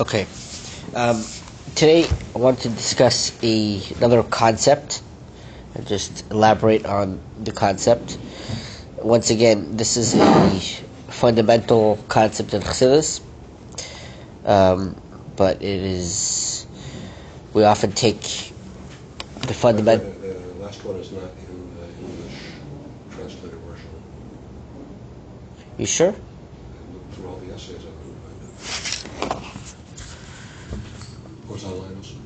Okay. Um, today I want to discuss a, another concept and just elaborate on the concept. Once again, this is a fundamental concept in Chassidus, um, but it is we often take the fundamental. The, the last one is not in the English translated version. You sure? I looked through all the essays, I couldn't find it. Was online also?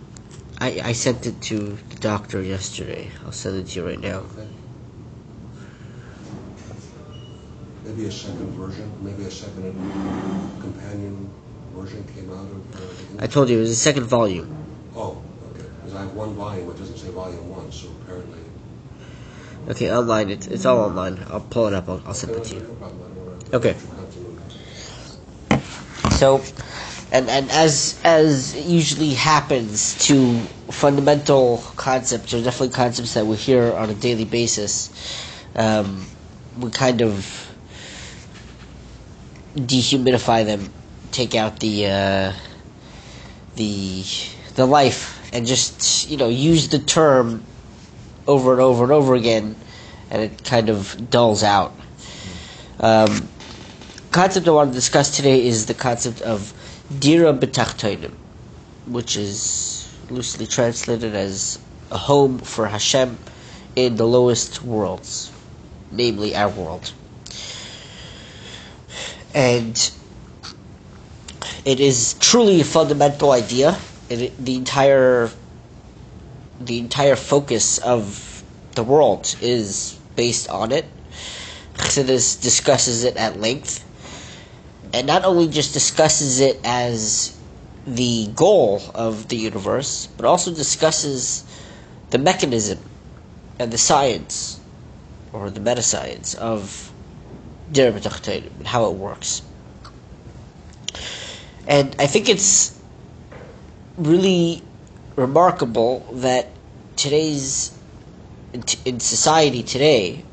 I, I sent it to the doctor yesterday. I'll send it to you right now. Okay. Maybe a second version, maybe a second companion version came out of uh, I told you it was the second volume. Oh, okay, because I have one volume, it doesn't say volume one, so apparently. Okay, online. It's, it's all online. I'll pull it up. I'll, I'll send it to you. problem, I don't wanna- Okay. So, and and as as usually happens to fundamental concepts, or definitely concepts that we hear on a daily basis, um, we kind of dehumidify them, take out the uh, the the life, and just you know use the term over and over and over again, and it kind of dulls out. Um, concept I want to discuss today is the concept of dira b'tachtonim, which is loosely translated as a home for Hashem in the lowest worlds, namely our world. And it is truly a fundamental idea. It, the entire the entire focus of the world is based on it. Chassidus discusses it at length and not only just discusses it as the goal of the universe, but also discusses the mechanism and the science, or the meta science of Dir and how it works. And I think it's really remarkable that today's in society today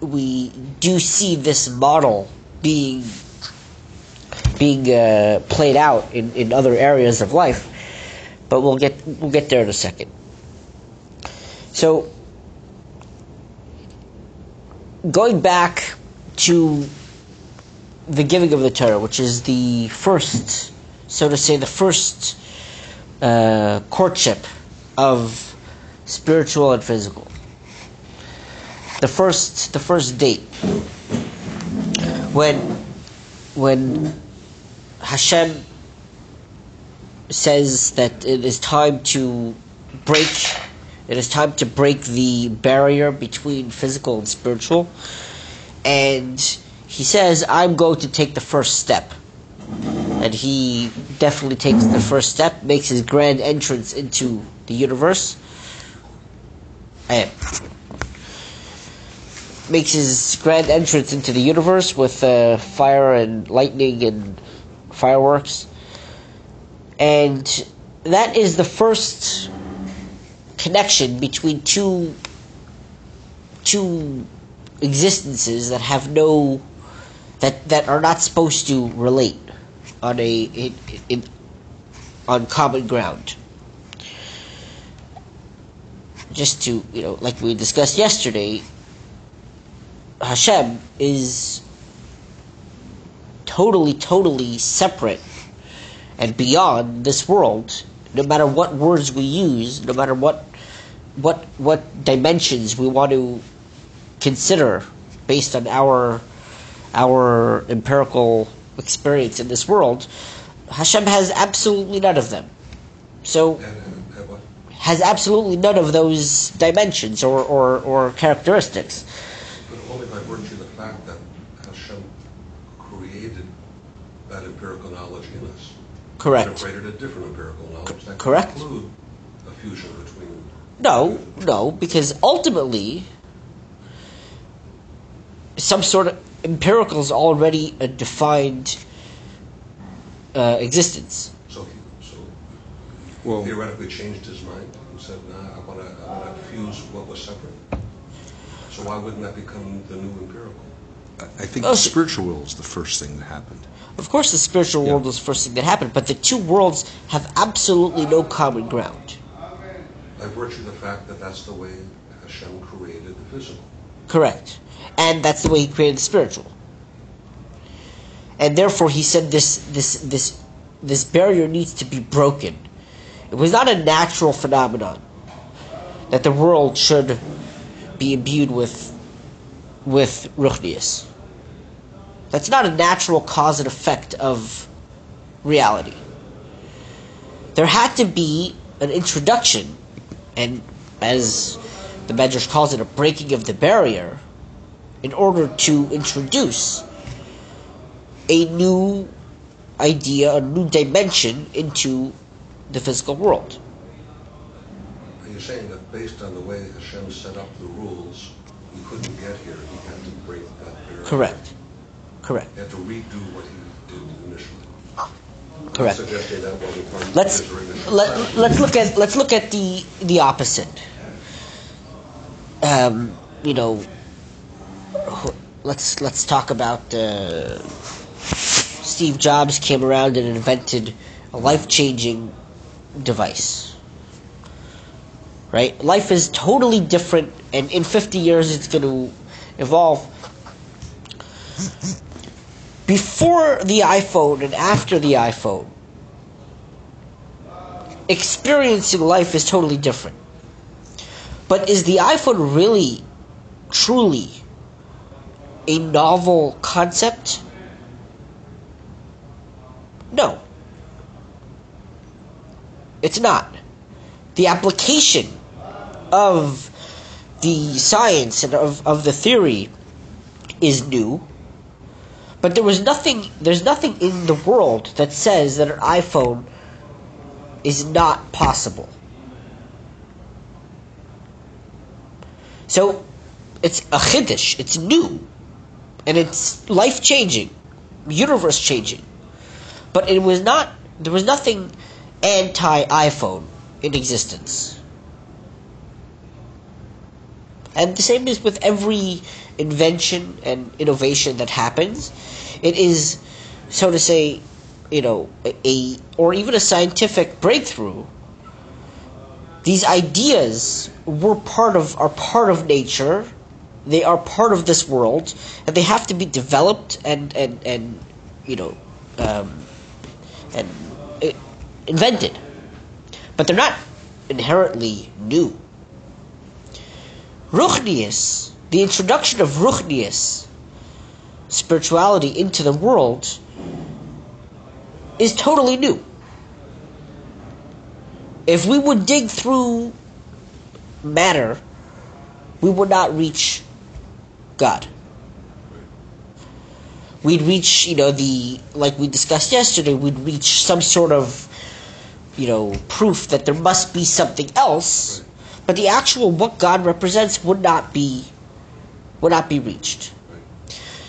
we do see this model being being uh, played out in, in other areas of life, but we'll get we'll get there in a second. So, going back to the giving of the Torah, which is the first, so to say, the first uh, courtship of spiritual and physical. The first, the first date when when Hashem says that it is time to break it is time to break the barrier between physical and spiritual. And he says I'm going to take the first step. And he definitely takes the first step makes his grand entrance into the universe. And makes his grand entrance into the universe with uh, fire and lightning and fireworks. And that is the first connection between two two existences that have no that that are not supposed to relate on a in, in, on common ground. Just to you know, like we discussed yesterday, Hashem is totally, totally separate and beyond this world. No matter what words we use, no matter what what what dimensions we want to consider based on our our empirical experience in this world, Hashem has absolutely none of them. So has absolutely none of those dimensions or, or, or characteristics. But only by virtue of the fact that Hashem created that empirical knowledge in us. Correct. And created a different empirical knowledge that correct. could include a fusion between. No, no, because ultimately, some sort of empirical is already a defined uh, existence. So, he, so Well, theoretically changed his mind and said, "Nah, I want to, I want to fuse what was separate." So why wouldn't that become the new empirical? I I think Oh, the spiritual world is the first thing that happened. Of course, the spiritual world was the first thing that happened, but the two worlds have absolutely no common ground. By virtue of the fact that that's the way Hashem created the physical. Correct. And that's the way he created the spiritual. And therefore he said this this this this barrier needs to be broken. It was not a natural phenomenon that the world should be imbued with with ruchnius. That's not a natural cause and effect of reality. There had to be an introduction, and as the Medrash calls it, a breaking of the barrier, in order to introduce a new idea, a new dimension into the physical world. Are you saying that based on the way Hashem set up the rules, he couldn't get here, he had to break that barrier? Correct. Correct. He had to redo what he did initially. Correct. I'm suggesting that wasn't part Let's let, let's look at let's look at the the opposite. Um, you know, let's let's talk about uh, Steve Jobs came around and invented a life changing device. Right, life is totally different, and in fifty years it's going to evolve. Before the iPhone and after the iPhone, experiencing life is totally different. But is the iPhone really, truly a novel concept? No. It's not. The application of the science and of, of the theory is new. But there was nothing there's nothing in the world that says that an iPhone is not possible. So it's a chiddush, it's new, and it's life changing, universe changing. But it was not there was nothing anti iPhone in existence. And the same is with every invention and innovation that happens. It is, so to say, you know, a, or even a scientific breakthrough. These ideas were part of are part of nature. They are part of this world, and they have to be developed and and and you know, um, and uh, invented. But they're not inherently new. Ruchnius, the introduction of Ruchnius, spirituality into the world, is totally new. If we would dig through matter, we would not reach God. We'd reach, you know, the, like we discussed yesterday, we'd reach some sort of, you know, proof that there must be something else, but the actual what God represents would not be, would not be reached.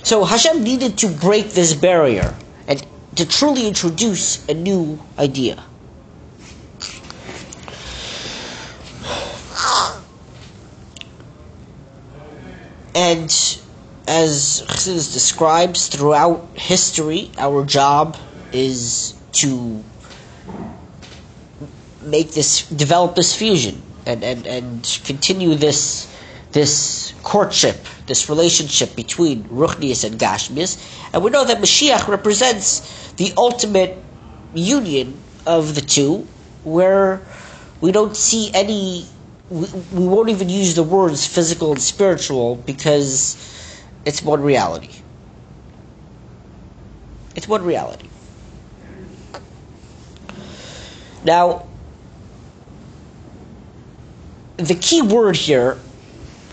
So Hashem needed to break this barrier and to truly introduce a new idea. And as Chassidus describes throughout history, our job is to make this, develop this fusion and, and, and continue this, this courtship, this relationship between Ruchnius and Gashmius. And we know that Mashiach represents the ultimate union of the two, where we don't see any, we, we won't even use the words physical and spiritual because it's one reality. It's one reality. Now, the key word here,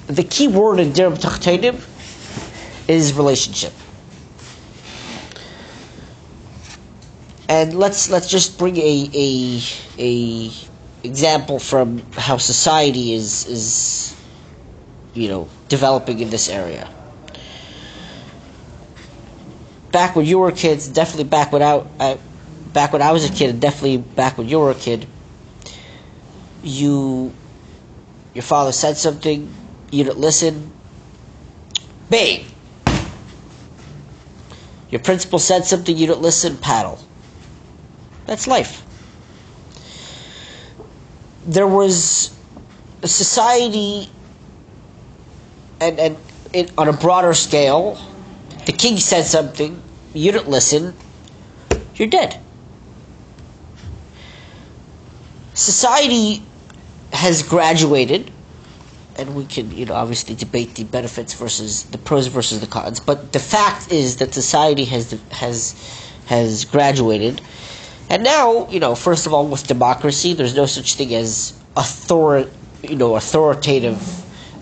the key word in Dira b'tachtonim is relationship. And let's let's just bring a a a example from how society is is you know developing in this area. Back when you were kids, definitely back when I, I back when I was a kid, and definitely back when you were a kid, you your father said something, you didn't listen, bang, Your principal said something, you don't listen, paddle. That's life. There was a society, and, and it, on a broader scale, the king said something, you didn't listen, you're dead. Society has graduated, and we can, you know, obviously debate the benefits versus the pros versus the cons. But the fact is that society has has has graduated, and now, you know, first of all, with democracy, there's no such thing as author, you know, authoritative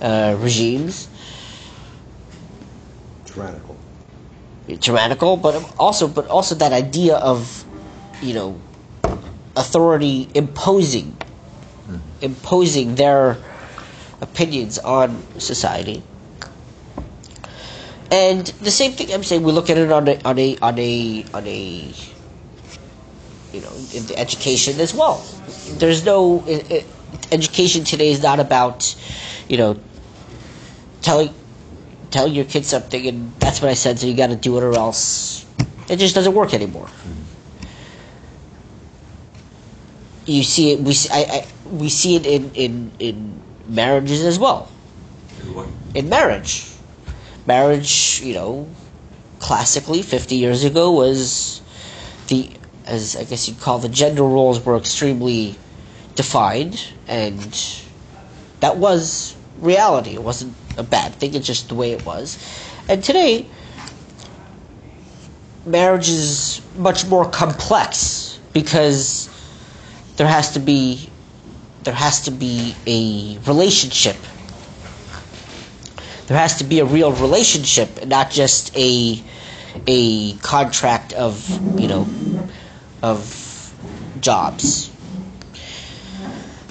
uh, regimes. Tyrannical. tyrannical, but also but also that idea of you know authority imposing imposing their opinions on society. And the same thing I'm saying we look at it on a on a on a on a you know in the education as well. There's no i i education today is not about you know telling telling your kid something and that's what I said so you got to do it or else it just doesn't work anymore. Mm-hmm. You see it we see, I, I we see it in, in in marriages as well. In marriage, marriage, you know, classically 50 years ago was the as I guess you'd call the gender roles were extremely defined and that was reality. It wasn't a bad thing, it's just the way it was. And today marriage is much more complex because there has to be there has to be a relationship. There has to be a real relationship not just a a contract of, you know, of jobs.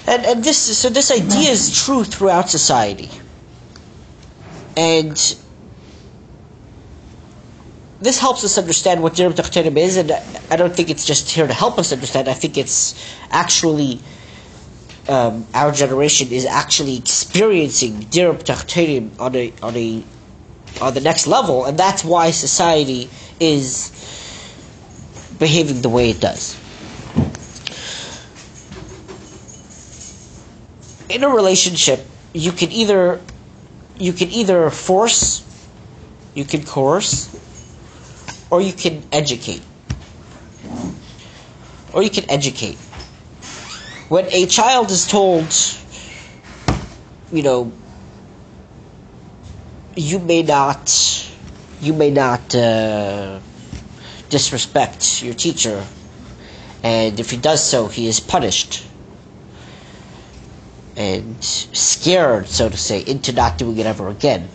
And and this so this idea is true throughout society. And this helps us understand what Dira b'tachtonim is, and I don't think it's just here to help us understand. I think it's actually um, our generation is actually experiencing Dira b'tachtonim on a on a on the next level, and that's why society is behaving the way it does. In a relationship, you can either you can either force, you can coerce, or you can educate. Or you can educate. When a child is told, you know, you may not, you may not uh, disrespect your teacher, and if he does so, he is punished and scared, so to say, into not doing it ever again.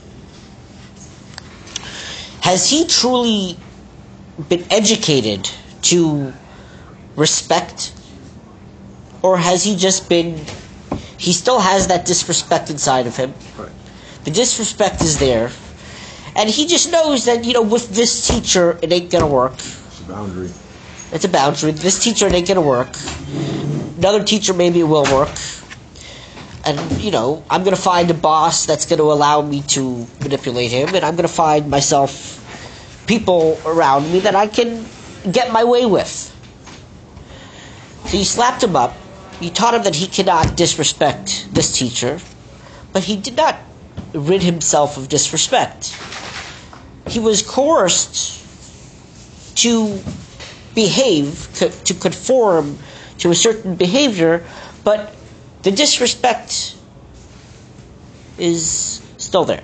Has he truly been educated to respect? Or has he just been. He still has that disrespect inside of him. Right. The disrespect is there. And he just knows that, you know, with this teacher, it ain't gonna work. It's a boundary. It's a boundary. This teacher it ain't gonna work. Another teacher maybe it will work. And you know, I'm gonna find a boss that's gonna allow me to manipulate him, and I'm gonna find myself people around me that I can get my way with. So he slapped him up. You taught him that he cannot disrespect this teacher, but he did not rid himself of disrespect. He was coerced to behave, to conform to a certain behavior, but the disrespect is still there.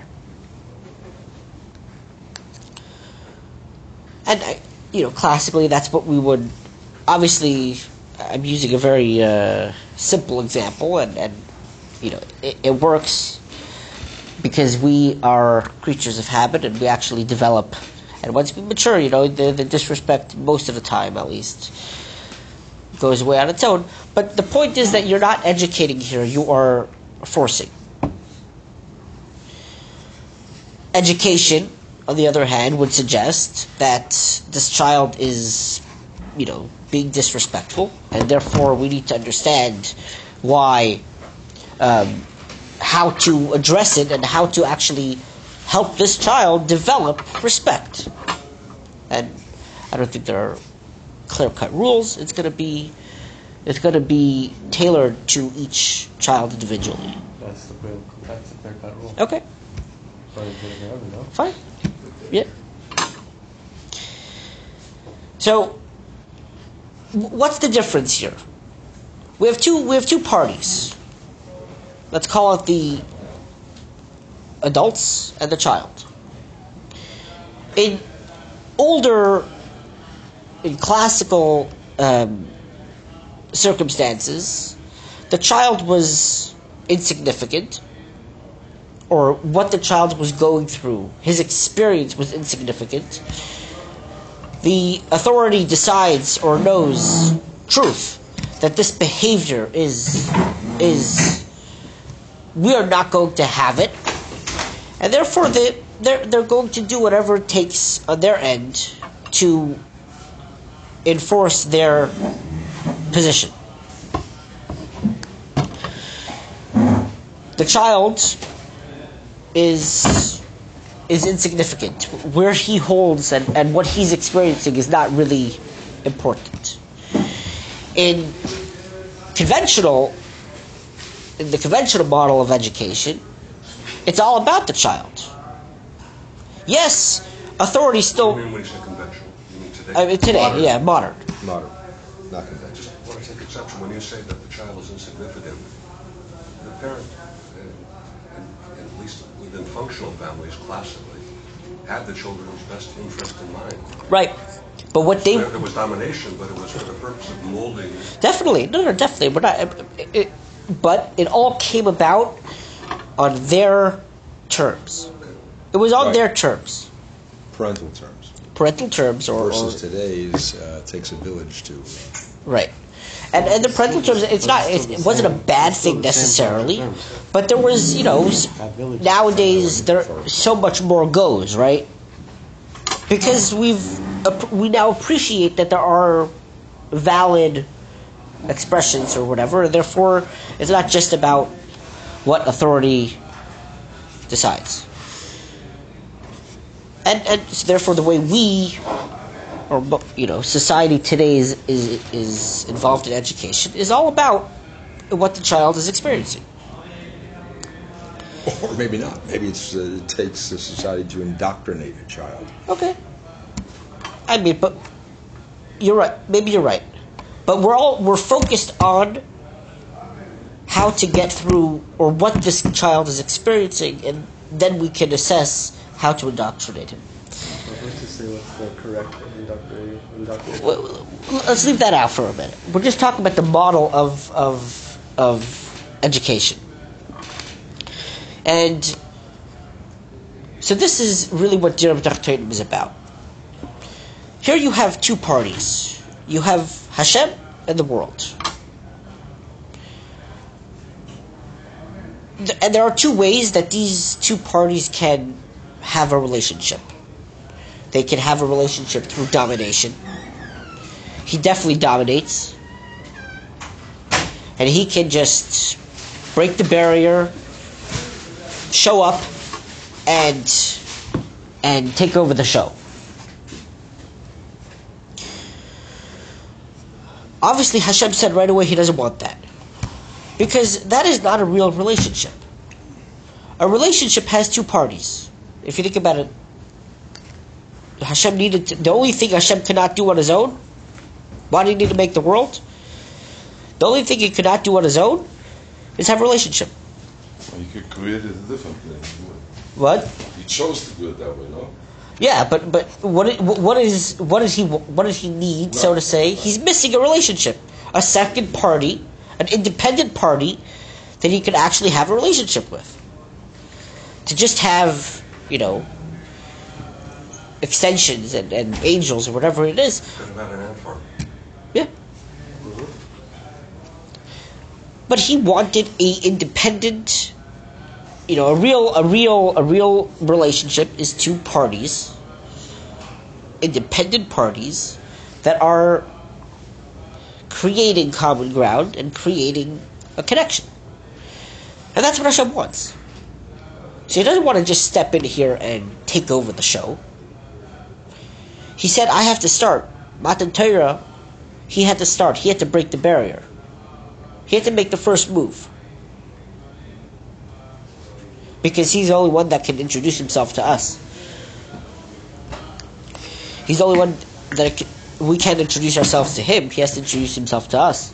And, I, you know, classically, that's what we would. Obviously, I'm using a very uh, simple example, and, and you know, it, it works because we are creatures of habit and we actually develop. And once we mature, you know, the, the disrespect, most of the time at least, goes away on its own. But the point is that you're not educating here, you are forcing. Education, on the other hand, would suggest that this child is, you know, being disrespectful, and therefore we need to understand why, um, how to address it, and how to actually help this child develop respect. and I don't think there are clear cut rules. It's gonna be it's gonna be tailored to each child individually. That's the clear, that's the clear cut rule. Okay, Sorry to put it there, no? fine. Yeah. So, what's the difference here? We have two. We have two parties. Let's call it the adults and the child. In older, in classical um, circumstances, the child was insignificant, or what the child was going through, his experience was insignificant. The authority decides or knows truth that this behavior is is we are not going to have it, and therefore they they're they're going to do whatever it takes on their end to enforce their position. The child is is insignificant. Where he holds and, and what he's experiencing is not really important. In conventional in the conventional model of education, it's all about the child. Yes, authority still you mean when you say conventional? You mean today? I mean, today, Modern. yeah, modern. Modern, not conventional. Just want to take exception, when you say that the child is insignificant, the parent, uh, and at least within functional families classically, had the children's best interest in mind. Right. But what they There there was domination, but it was for the purpose of molding. Definitely, no, no, definitely. We're not. It, it, but it all came about on their terms. It was on Right. their terms, Parental terms. parental terms, or, or Versus today's, uh, takes a village to. right. And and the parental terms, it's not. It, wasn't a bad thing necessarily, but there was, you know, nowadays there so much more goes right? Because we've we now appreciate that there are valid expressions or whatever therefore it's not just about what authority decides. And and so therefore the way we or you know society today is is is involved in education is all about what the child is experiencing Or maybe not. Maybe it's, uh, it takes the society to indoctrinate a child. Okay. I mean, but you're right. Maybe you're right. But we're all we're focused on how to get through or what this child is experiencing, and then we can assess how to indoctrinate him. Let's say what's the correct Let's leave that out for a minute. We're just talking about the model of of of education, and so this is really what Dir Tatum is about. Here you have two parties. You have Hashem and the world. And there are two ways that these two parties can have a relationship. They can have a relationship through domination. He definitely dominates. And he can just break the barrier, show up, and and take over the show. Obviously, Hashem said right away he doesn't want that. Because that is not a real relationship. A relationship has two parties. If you think about it, Hashem needed to, the only thing Hashem could not do on his own. Why did he need to make the world? The only thing he could not do on his own is have a relationship. You could create it differently. What? He chose to do it that way, no? Yeah, but but what what is what does he what does he need, so to say? He's missing a relationship, a second party, an independent party that he could actually have a relationship with. To just have you know extensions and, and angels or whatever it is, Could have had an ant farm. yeah. Mm-hmm. But he wanted a independent, you know, a real, a real, a real relationship is two parties, independent parties, that are creating common ground and creating a connection. And that's what Hashem wants. So he doesn't want to just step in here and take over the show. He said, I have to start. Matan he had to start. He had to break the barrier. He had to make the first move. Because he's the only one that can introduce himself to us. He's the only one that can, we can't introduce ourselves to him. He has to introduce himself to us.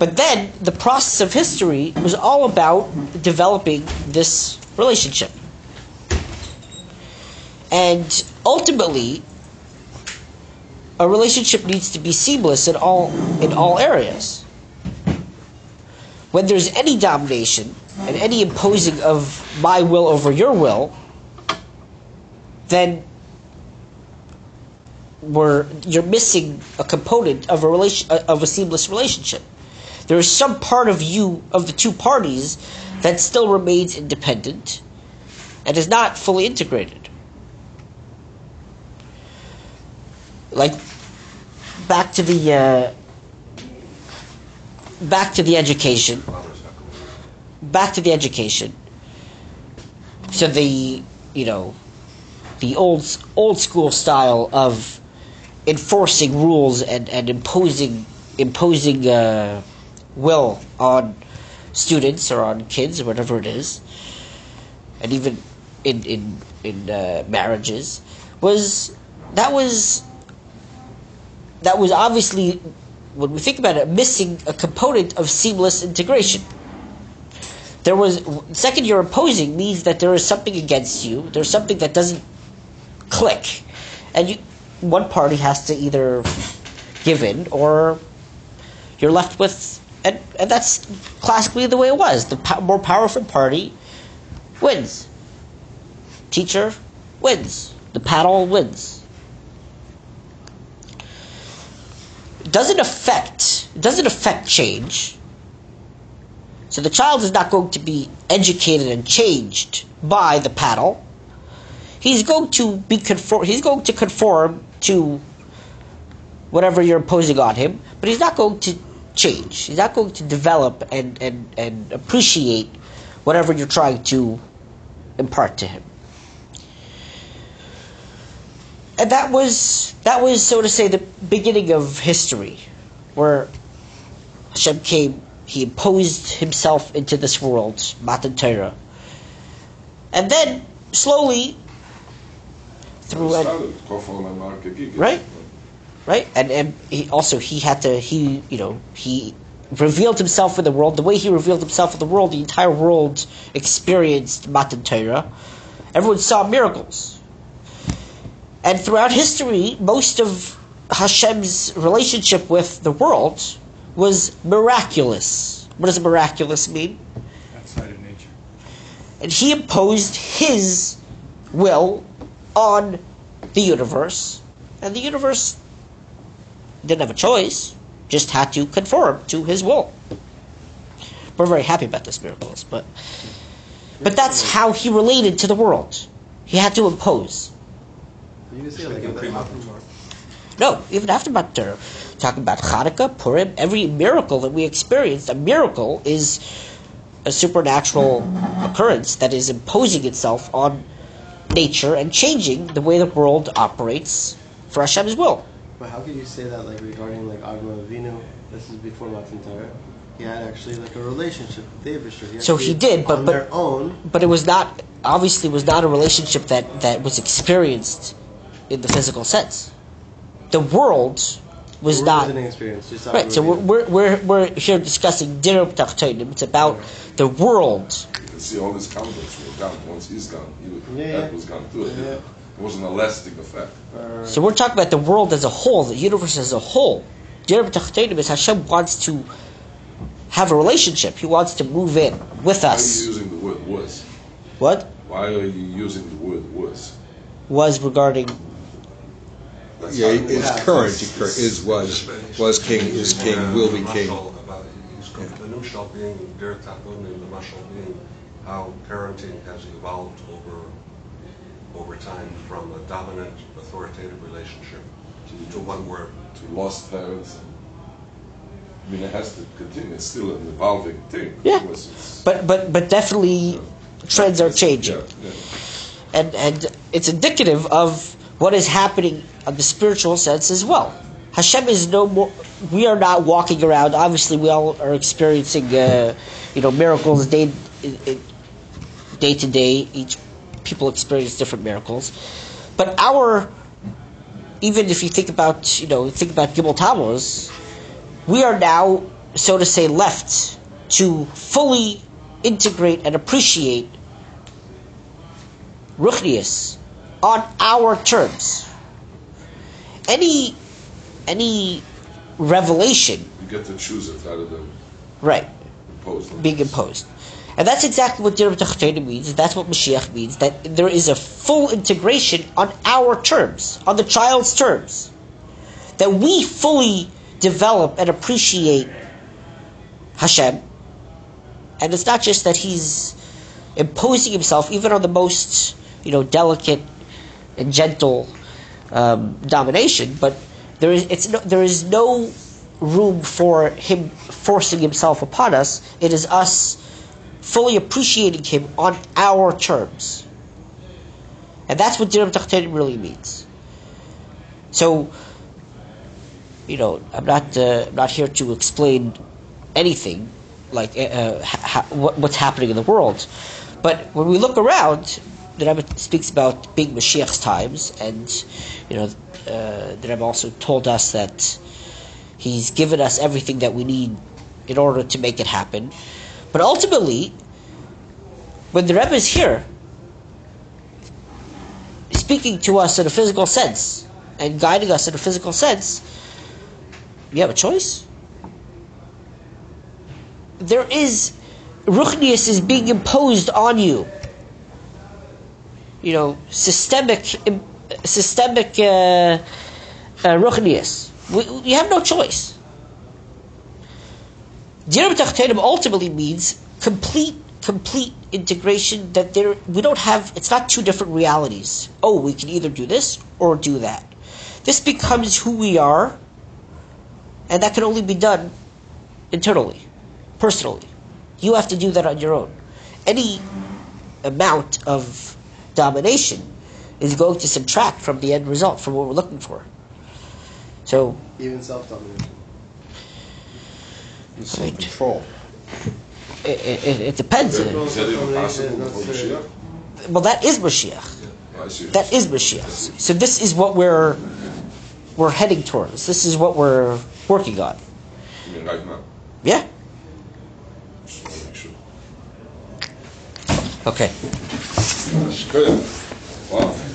But then the process of history was all about developing this relationship. And ultimately, a relationship needs to be seamless in all in all areas. When there's any domination and any imposing of my will over your will, then we're you're missing a component of a relation of a seamless relationship. There is some part of you of the two parties that still remains independent and is not fully integrated. Like back to the uh, back to the education. Back to the education. So the you know the old old school style of enforcing rules and, and imposing imposing uh, will on students or on kids or whatever it is, and even in in in uh, marriages was that was that was obviously when we think about it missing a component of seamless integration. There was second you're opposing means that there is something against you. There's something that doesn't click, and you one party has to either give in or you're left with and, and that's classically the way it was. The po- more powerful party wins. Teacher wins. The paddle wins doesn't affect doesn't affect change? So the child is not going to be educated and changed by the paddle. He's going to be conform he's going to conform to whatever you're imposing on him but he's not going to change. He's not going to develop and and and appreciate whatever you're trying to impart to him and Uh, that was that was so to say the beginning of history where Hashem came he imposed himself into this world Matan Torah. And then slowly through and Right. right? And and he also he had to he you know he revealed himself in the world. The way he revealed himself in the world the entire world experienced Matan Torah. Everyone saw miracles and throughout history most of Hashem's relationship with the world was miraculous what does miraculous mean Outside of nature. and he imposed his will on the universe, and the universe didn't have a choice, just had to conform to his will. We're very happy about this miracles, but but that's how he related to the world. He had to impose. No, even after Matar, uh, talking about Hanukkah, Purim, every miracle that we experienced, a miracle is a supernatural occurrence that is imposing itself on nature and changing the way the world operates for Hashem's will. But how could you say that like regarding like Avraham Avinu? This is before Matan Torah. He had actually like a relationship with the Abishur. So he did, but- on but- their own. But it was not obviously it was not a relationship that, that was experienced in the physical sense. The world was World not was an experience. Just right. So we're, we're, we're, we're here discussing Dira b'tachtonim. It's about the world You can see all his converts were gone. Once he's gone, he was, Yeah, that yeah. was gone too. Yeah. It wasn't a lasting effect. Uh, So we're talking about the world as a whole, the universe as a whole. Dira b'tachtonim is Hashem wants to have a relationship. He wants to move in with us. Why are you us. using the word was? What Why are you using the word was? was regarding That's Yeah, not- it's current, it cur- is, was, was king, is king, will be king. About- he's called The nimshal being, der takun, and the mashal being, how parenting has evolved over, over time from a dominant, authoritative relationship to one where To lost parents. I mean, it has to continue. It's still an evolving thing. Yeah. Of course, it's- but but but definitely trends are changing. Yeah, yeah. and and it's indicative of what is happening on the spiritual sense as well. Hashem is no more. We are not walking around. Obviously, we all are experiencing, uh, you know, miracles day day to day. Each people experience different miracles, but our even if you think about you know think about Gimel Tammuz, we are now so to say left to fully integrate and appreciate Ruchnius on our terms. Any any revelation, You get to choose it rather than right, impose it. being imposed. And that's exactly what Dira b'tachtonim means. That's what Mashiach means. That there is a full integration on our terms, on the child's terms. That we fully develop and appreciate Hashem. And it's not just that he's imposing himself even on the most, you know, delicate and gentle um, domination, but there is no, there is no room for him forcing himself upon us. It is us fully appreciating him on our terms, and that's what Dira b'tachtonim really means. So, you know, I'm not uh, I'm not here to explain anything like uh, ha- what's happening in the world, but when we look around, the Rebbe speaks about big Mashiach's times, and you know, uh, the Rebbe also told us that he's given us everything that we need in order to make it happen. But ultimately, when the Rebbe is here, speaking to us in a physical sense and guiding us in a physical sense, you have a choice. There is Ruchnius is being imposed on you you know, systemic, systemic uh, uh, we have no choice. Dira b'tachtonim ultimately means complete, complete integration. That there, we don't have. It's not two different realities. Oh, we can either do this or do that. This becomes who we are, and that can only be done internally, personally. You have to do that on your own. Any amount of domination is going to subtract from the end result, from what we're looking for. So, Even self-domination. Self control. it, it, it depends. Is that even self-domination, possible not for serious. Mashiach? Well, that is Mashiach. That is Mashiach. So this is what we're we're heading towards. This is what we're working on. You mean right now? Yeah. Just wanna make sure. Okay. That's good. Wow.